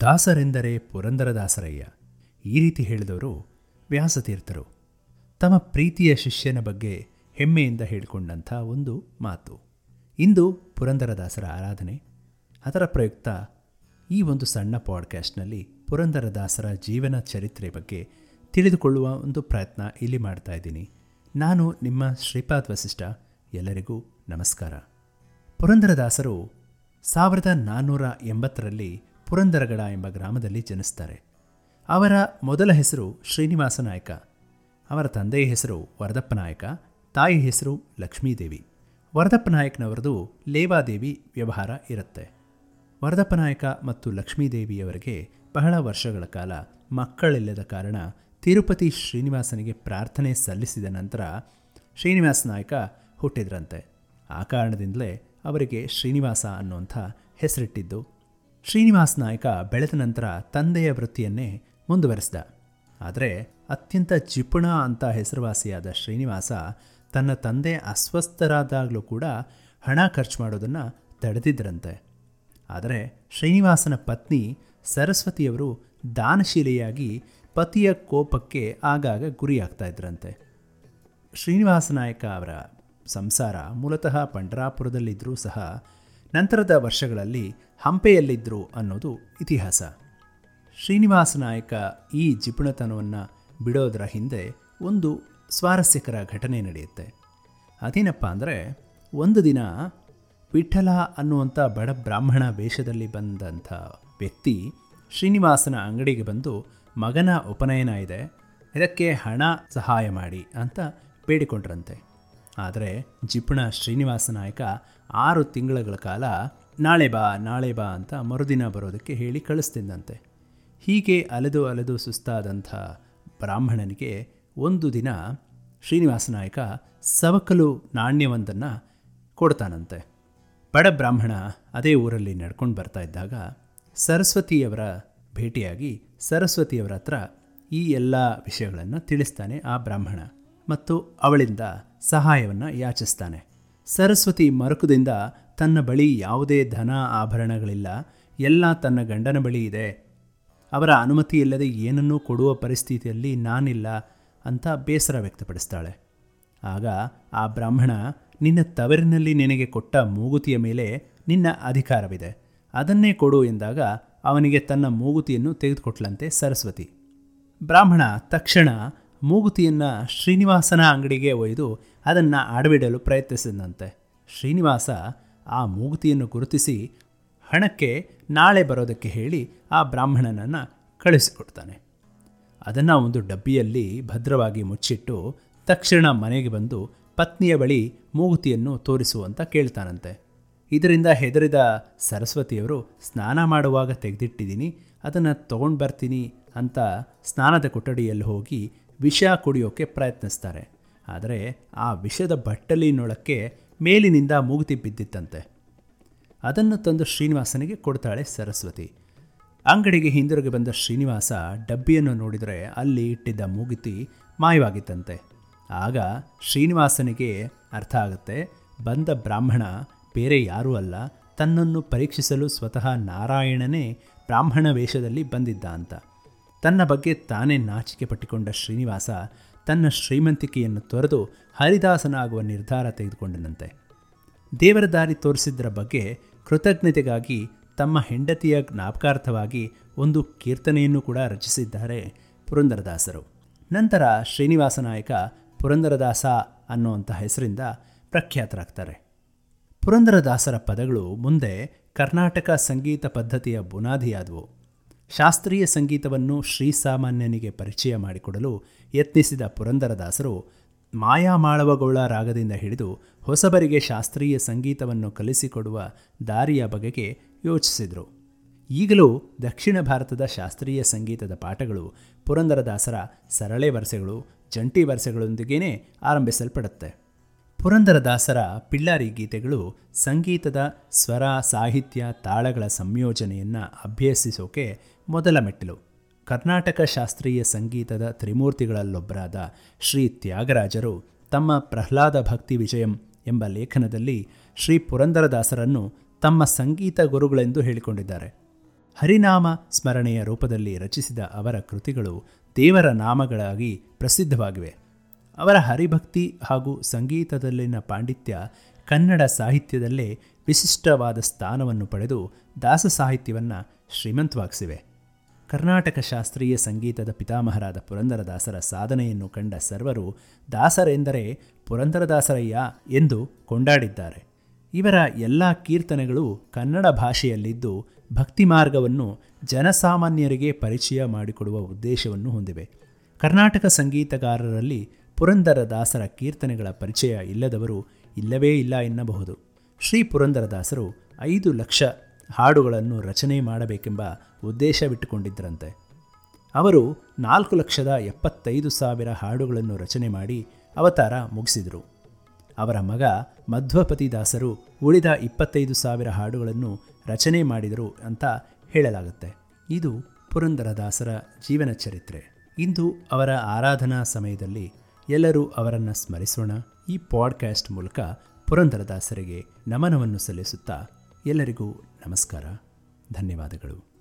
ದಾಸರೆಂದರೆ ಪುರಂದರದಾಸರಯ್ಯ ಈ ರೀತಿ ಹೇಳಿದವರು ವ್ಯಾಸತೀರ್ಥರು. ತಮ್ಮ ಪ್ರೀತಿಯ ಶಿಷ್ಯನ ಬಗ್ಗೆ ಹೆಮ್ಮೆಯಿಂದ ಹೇಳಿಕೊಂಡಂಥ ಒಂದು ಮಾತು. ಇಂದು ಪುರಂದರದಾಸರ ಆರಾಧನೆ. ಅದರ ಪ್ರಯುಕ್ತ ಈ ಒಂದು ಸಣ್ಣ ಪಾಡ್ಕ್ಯಾಸ್ಟ್ನಲ್ಲಿ ಪುರಂದರದಾಸರ ಜೀವನ ಚರಿತ್ರೆ ಬಗ್ಗೆ ತಿಳಿದುಕೊಳ್ಳುವ ಒಂದು ಪ್ರಯತ್ನ ಇಲ್ಲಿ ಮಾಡ್ತಾ ಇದ್ದೀನಿ. ನಾನು ನಿಮ್ಮ ಶ್ರೀಪಾದ್ ವಸಿಷ್ಠ. ಎಲ್ಲರಿಗೂ ನಮಸ್ಕಾರ. ಪುರಂದರದಾಸರು ಸಾವಿರದ ನಾನ್ನೂರ ಎಂಬತ್ತರಲ್ಲಿ ಪುರಂದರಗಡ ಎಂಬ ಗ್ರಾಮದಲ್ಲಿ ಜನಿಸ್ತಾರೆ. ಅವರ ಮೊದಲ ಹೆಸರು ಶ್ರೀನಿವಾಸ ನಾಯಕ, ಅವರ ತಂದೆಯ ಹೆಸರು ವರದಪ್ಪ ನಾಯಕ ತಾಯಿ ಹೆಸರು ಲಕ್ಷ್ಮೀದೇವಿ. ವರದಪ್ಪ ನಾಯಕನವರದು ಲೇವಾದೇವಿ ವ್ಯವಹಾರ ಇರುತ್ತೆ. ವರದಪ್ಪ ನಾಯಕ ಮತ್ತು ಲಕ್ಷ್ಮೀದೇವಿಯವರಿಗೆ ಬಹಳ ವರ್ಷಗಳ ಕಾಲ ಮಕ್ಕಳಿಲ್ಲದ ಕಾರಣ ತಿರುಪತಿ ಶ್ರೀನಿವಾಸನಿಗೆ ಪ್ರಾರ್ಥನೆ ಸಲ್ಲಿಸಿದ ನಂತರ ಶ್ರೀನಿವಾಸ ನಾಯಕ ಹುಟ್ಟಿದ್ರಂತೆ. ಆ ಕಾರಣದಿಂದಲೇ ಅವರಿಗೆ ಶ್ರೀನಿವಾಸ ಅನ್ನುವಂಥ ಹೆಸರಿಟ್ಟಿದ್ದು ಶ್ರೀನಿವಾಸ ನಾಯಕ ಬೆಳೆದ ನಂತರ ತಂದೆಯ ವೃತ್ತಿಯನ್ನೇ ಮುಂದುವರೆಸಿದ. ಆದರೆ ಅತ್ಯಂತ ಜಿಪುಣ ಅಂತ ಹೆಸರುವಾಸಿಯಾದ ಶ್ರೀನಿವಾಸ ತನ್ನ ತಂದೆ ಅಸ್ವಸ್ಥರಾದಾಗಲೂ ಕೂಡ ಹಣ ಖರ್ಚು ಮಾಡೋದನ್ನು ತಡೆದಿದ್ದರಂತೆ. ಆದರೆ ಶ್ರೀನಿವಾಸನ ಪತ್ನಿ ಸರಸ್ವತಿಯವರು ದಾನಶೀಲೆಯಾಗಿ ಪತಿಯ ಕೋಪಕ್ಕೆ ಆಗಾಗ ಗುರಿಯಾಗ್ತಾ ಇದ್ರಂತೆ ಶ್ರೀನಿವಾಸ ನಾಯಕ ಅವರ ಸಂಸಾರ ಮೂಲತಃ ಪಂಡರಾಪುರದಲ್ಲಿದ್ದರೂ ಸಹ ನಂತರದ ವರ್ಷಗಳಲ್ಲಿ ಹಂಪೆಯಲ್ಲಿದ್ದರು ಅನ್ನೋದು ಇತಿಹಾಸ. ಶ್ರೀನಿವಾಸ ನಾಯಕ ಈ ಜಿಪುಣತನವನ್ನು ಬಿಡೋದರ ಹಿಂದೆ ಒಂದು ಸ್ವಾರಸ್ಯಕರ ಘಟನೆ ನಡೆಯುತ್ತೆ. ಅದೇನಪ್ಪ ಅಂದರೆ, ಒಂದು ದಿನ ವಿಠಲ ಅನ್ನುವಂಥ ಬಡ ಬ್ರಾಹ್ಮಣ ವೇಷದಲ್ಲಿ ಬಂದಂಥ ವ್ಯಕ್ತಿ ಶ್ರೀನಿವಾಸನ ಅಂಗಡಿಗೆ ಬಂದು ಮಗನ ಉಪನಯನ ಇದೆ, ಇದಕ್ಕೆ ಹಣ ಸಹಾಯ ಮಾಡಿ ಅಂತ ಬೇಡಿಕೊಂಡ್ರಂತೆ. ಆದರೆ ಜಿಪುಣ ಶ್ರೀನಿವಾಸ ನಾಯಕ ಆರು ತಿಂಗಳ ಕಾಲ, ನಾಳೆ ಬಾ ನಾಳೆ ಬಾ ಅಂತ ಮರುದಿನ ಬರೋದಕ್ಕೆ ಹೇಳಿ ಕಳಿಸ್ತಿದ್ದಂತೆ. ಹೀಗೆ ಅಲೆದು ಅಲೆದು ಸುಸ್ತಾದಂಥ ಬ್ರಾಹ್ಮಣನಿಗೆ ಒಂದು ದಿನ ಶ್ರೀನಿವಾಸ ನಾಯಕ ಸವಕಲು ನಾಣ್ಯವೊಂದನ್ನು ಕೊಡ್ತಾನಂತೆ. ಬಡ ಬ್ರಾಹ್ಮಣ ಅದೇ ಊರಲ್ಲಿ ನಡ್ಕೊಂಡು ಬರ್ತಾ ಇದ್ದಾಗ ಸರಸ್ವತಿಯವರ ಭೇಟಿಯಾಗಿ ಸರಸ್ವತಿಯವರ ಹತ್ರ ಈ ಎಲ್ಲ ವಿಷಯಗಳನ್ನು ತಿಳಿಸ್ತಾನೆ ಆ ಬ್ರಾಹ್ಮಣ. ಮತ್ತು ಅವಳಿಂದ ಸಹಾಯವನ್ನು ಯಾಚಿಸ್ತಾನೆ. ಸರಸ್ವತಿ ಮರುಕದಿಂದ ತನ್ನ ಬಳಿ ಯಾವುದೇ ಧನ ಆಭರಣಗಳಿಲ್ಲ. ಎಲ್ಲ ತನ್ನ ಗಂಡನ ಬಳಿ ಇದೆ. ಅವರ ಅನುಮತಿ ಇಲ್ಲದೆ ಏನನ್ನೂ ಕೊಡುವ ಪರಿಸ್ಥಿತಿಯಲ್ಲಿ ನಾನಿಲ್ಲ ಅಂತ ಬೇಸರ ವ್ಯಕ್ತಪಡಿಸ್ತಾಳೆ. ಆಗ ಆ ಬ್ರಾಹ್ಮಣ, ನಿನ್ನ ತವರಿನಲ್ಲಿ ನಿನಗೆ ಕೊಟ್ಟ ಮೂಗುತಿಯ ಮೇಲೆ ನಿನ್ನ ಅಧಿಕಾರವಿದೆ. ಅದನ್ನೇ ಕೊಡು ಎಂದಾಗ ಅವನಿಗೆ ತನ್ನ ಮೂಗುತಿಯನ್ನು ತೆಗೆದುಕೊಟ್ಲಂತೆ ಸರಸ್ವತಿ. ಬ್ರಾಹ್ಮಣ ತಕ್ಷಣ ಮೂಗುತಿಯನ್ನು ಶ್ರೀನಿವಾಸನ ಅಂಗಡಿಗೆ ಒಯ್ದು ಅದನ್ನು ಆಡವಿಡಲು ಪ್ರಯತ್ನಿಸಿದಂತೆ. ಶ್ರೀನಿವಾಸ ಆ ಮೂಗುತಿಯನ್ನು ಗುರುತಿಸಿ ಹಣಕ್ಕೆ ನಾಳೆ ಬರೋದಕ್ಕೆ ಹೇಳಿ ಆ ಬ್ರಾಹ್ಮಣನನ್ನು ಕಳಿಸಿಕೊಡ್ತಾನೆ. ಅದನ್ನು ಒಂದು ಡಬ್ಬಿಯಲ್ಲಿ ಭದ್ರವಾಗಿ ಮುಚ್ಚಿಟ್ಟು ತಕ್ಷಣ ಮನೆಗೆ ಬಂದು ಪತ್ನಿಯ ಬಳಿ ಮೂಗುತಿಯನ್ನು ತೋರಿಸುವಂತ ಕೇಳ್ತಾನಂತೆ. ಇದರಿಂದ ಹೆದರಿದ ಸರಸ್ವತಿಯವರು ಸ್ನಾನ ಮಾಡುವಾಗ ತೆಗೆದಿಟ್ಟಿದ್ದೀನಿ, ಅದನ್ನು ತೊಗೊಂಡು ಬರ್ತೀನಿ ಅಂತ ಸ್ನಾನದ ಕೊಠಡಿಯಲ್ಲಿ ಹೋಗಿ ವಿಷ ಕುಡಿಯೋಕ್ಕೆ ಪ್ರಯತ್ನಿಸ್ತಾರೆ. ಆದರೆ ಆ ವಿಷದ ಬಟ್ಟಲಿನೊಳಕ್ಕೆ ಮೇಲಿನಿಂದ ಮೂಗುತಿ ಬಿದ್ದಿತ್ತಂತೆ. ಅದನ್ನು ತಂದು ಶ್ರೀನಿವಾಸನಿಗೆ ಕೊಡ್ತಾಳೆ ಸರಸ್ವತಿ. ಅಂಗಡಿಗೆ ಹಿಂದಿರುಗಿ ಬಂದ ಶ್ರೀನಿವಾಸ ಡಬ್ಬಿಯನ್ನು ನೋಡಿದರೆ ಅಲ್ಲಿ ಇಟ್ಟಿದ್ದ ಮೂಗುತಿ ಮಾಯವಾಗಿತ್ತಂತೆ. ಆಗ ಶ್ರೀನಿವಾಸನಿಗೆ ಅರ್ಥ ಆಗುತ್ತೆ, ಬಂದ ಬ್ರಾಹ್ಮಣ ಬೇರೆ ಯಾರೂ ಅಲ್ಲ, ತನ್ನನ್ನು ಪರೀಕ್ಷಿಸಲು ಸ್ವತಃ ನಾರಾಯಣನೇ ಬ್ರಾಹ್ಮಣ ವೇಷದಲ್ಲಿ ಬಂದಿದ್ದ ಅಂತ. ತನ್ನ ಬಗ್ಗೆ ತಾನೇ ನಾಚಿಕೆ ಪಟ್ಟಿಕೊಂಡ ಶ್ರೀನಿವಾಸ ತನ್ನ ಶ್ರೀಮಂತಿಕೆಯನ್ನು ತೊರೆದು ಹರಿದಾಸನಾಗುವ ನಿರ್ಧಾರ ತೆಗೆದುಕೊಂಡನಂತೆ. ದೇವರ ದಾರಿ ತೋರಿಸಿದ್ದರ ಬಗ್ಗೆ ಕೃತಜ್ಞತೆಗಾಗಿ ತಮ್ಮ ಹೆಂಡತಿಯ ಜ್ಞಾಪಕಾರ್ಥವಾಗಿ ಒಂದು ಕೀರ್ತನೆಯನ್ನು ಕೂಡ ರಚಿಸಿದ್ದಾರೆ ಪುರಂದರದಾಸರು. ನಂತರ ಶ್ರೀನಿವಾಸ ನಾಯಕ ಪುರಂದರದಾಸ ಅನ್ನುವಂಥ ಹೆಸರಿಂದ ಪ್ರಖ್ಯಾತರಾಗ್ತಾರೆ. ಪುರಂದರದಾಸರ ಪದಗಳು ಮುಂದೆ ಕರ್ನಾಟಕ ಸಂಗೀತ ಪದ್ಧತಿಯ ಬುನಾದಿಯಾದವು. ಶಾಸ್ತ್ರೀಯ ಸಂಗೀತವನ್ನು ಶ್ರೀಸಾಮಾನ್ಯನಿಗೆ ಪರಿಚಯ ಮಾಡಿಕೊಡಲು ಯತ್ನಿಸಿದ ಪುರಂದರದಾಸರು ಮಾಯಾಮಾಳವಗೊಳ್ಳ ರಾಗದಿಂದ ಹಿಡಿದು ಹೊಸಬರಿಗೆ ಶಾಸ್ತ್ರೀಯ ಸಂಗೀತವನ್ನು ಕಲಿಸಿಕೊಡುವ ದಾರಿಯ ಬಗೆಗೆ ಯೋಚಿಸಿದರು. ಈಗಲೂ ದಕ್ಷಿಣ ಭಾರತದ ಶಾಸ್ತ್ರೀಯ ಸಂಗೀತದ ಪಾಠಗಳು ಪುರಂದರದಾಸರ ಸರಳೆ ವರಸೆಗಳು, ಜಂಟಿ ವರಸೆಗಳೊಂದಿಗೇ ಆರಂಭಿಸಲ್ಪಡುತ್ತೆ. ಪುರಂದರದಾಸರ ಪಿಳ್ಳಾರಿ ಗೀತೆಗಳು ಸಂಗೀತದ ಸ್ವರ, ಸಾಹಿತ್ಯ, ತಾಳಗಳ ಸಂಯೋಜನೆಯನ್ನು ಅಭ್ಯಸಿಸೋಕೆ ಮೊದಲ ಮೆಟ್ಟಿಲು. ಕರ್ನಾಟಕ ಶಾಸ್ತ್ರೀಯ ಸಂಗೀತದ ತ್ರಿಮೂರ್ತಿಗಳಲ್ಲೊಬ್ಬರಾದ ಶ್ರೀ ತ್ಯಾಗರಾಜರು ತಮ್ಮ ಪ್ರಹ್ಲಾದ ಭಕ್ತಿ ವಿಜಯಂ ಎಂಬ ಲೇಖನದಲ್ಲಿ ಶ್ರೀ ಪುರಂದರದಾಸರನ್ನು ತಮ್ಮ ಸಂಗೀತ ಗುರುಗಳೆಂದು ಹೇಳಿಕೊಂಡಿದ್ದಾರೆ. ಹರಿನಾಮ ಸ್ಮರಣೆಯ ರೂಪದಲ್ಲಿ ರಚಿಸಿದ ಅವರ ಕೃತಿಗಳು ದೇವರ ನಾಮಗಳಾಗಿ ಪ್ರಸಿದ್ಧವಾಗಿವೆ. ಅವರ ಹರಿಭಕ್ತಿ ಹಾಗೂ ಸಂಗೀತದಲ್ಲಿನ ಪಾಂಡಿತ್ಯ ಕನ್ನಡ ಸಾಹಿತ್ಯದಲ್ಲೇ ವಿಶಿಷ್ಟವಾದ ಸ್ಥಾನವನ್ನು ಪಡೆದು ದಾಸ ಸಾಹಿತ್ಯವನ್ನು ಶ್ರೀಮಂತವಾಗಿಸಿವೆ. ಕರ್ನಾಟಕ ಶಾಸ್ತ್ರೀಯ ಸಂಗೀತದ ಪಿತಾಮಹರಾದ ಪುರಂದರದಾಸರ ಸಾಧನೆಯನ್ನು ಕಂಡ ಸರ್ವರು ದಾಸರೆಂದರೆ ಪುರಂದರದಾಸರಯ್ಯ ಎಂದು ಕೊಂಡಾಡಿದ್ದಾರೆ. ಇವರ ಎಲ್ಲ ಕೀರ್ತನೆಗಳು ಕನ್ನಡ ಭಾಷೆಯಲ್ಲಿದ್ದು ಭಕ್ತಿ ಮಾರ್ಗವನ್ನು ಜನಸಾಮಾನ್ಯರಿಗೆ ಪರಿಚಯ ಮಾಡಿಕೊಡುವ ಉದ್ದೇಶವನ್ನು ಹೊಂದಿವೆ. ಕರ್ನಾಟಕ ಸಂಗೀತಗಾರರಲ್ಲಿ ಪುರಂದರದಾಸರ ಕೀರ್ತನೆಗಳ ಪರಿಚಯ ಇಲ್ಲದವರು ಇಲ್ಲವೇ ಇಲ್ಲ ಎನ್ನಬಹುದು. ಶ್ರೀ ಪುರಂದರದಾಸರು ಐದು ಲಕ್ಷ ಹಾಡುಗಳನ್ನು ರಚನೆ ಮಾಡಬೇಕೆಂಬ ಉದ್ದೇಶವಿಟ್ಟುಕೊಂಡಿದ್ದರಂತೆ ಅವರು ನಾಲ್ಕು ಲಕ್ಷದ ಎಪ್ಪತ್ತೈದು ಸಾವಿರ ಹಾಡುಗಳನ್ನು ರಚನೆ ಮಾಡಿ ಅವತಾರ ಮುಗಿಸಿದರು. ಅವರ ಮಗ ಮಧ್ವಪತಿ ದಾಸರು ಉಳಿದ ಇಪ್ಪತ್ತೈದು ಸಾವಿರ ಹಾಡುಗಳನ್ನು ರಚನೆ ಮಾಡಿದರು ಅಂತ ಹೇಳಲಾಗುತ್ತೆ. ಇದು ಪುರಂದರದಾಸರ ಜೀವನ ಚರಿತ್ರೆ. ಇಂದು ಅವರ ಆರಾಧನಾ ಸಮಯದಲ್ಲಿ ಎಲ್ಲರೂ ಅವರನ್ನು ಸ್ಮರಿಸೋಣ. ಈ ಪಾಡ್ಕ್ಯಾಸ್ಟ್ ಮೂಲಕ ಪುರಂದರದಾಸರಿಗೆ ನಮನವನ್ನು ಸಲ್ಲಿಸುತ್ತಾ ಎಲ್ಲರಿಗೂ ನಮಸ್ಕಾರ. ಧನ್ಯವಾದಗಳು.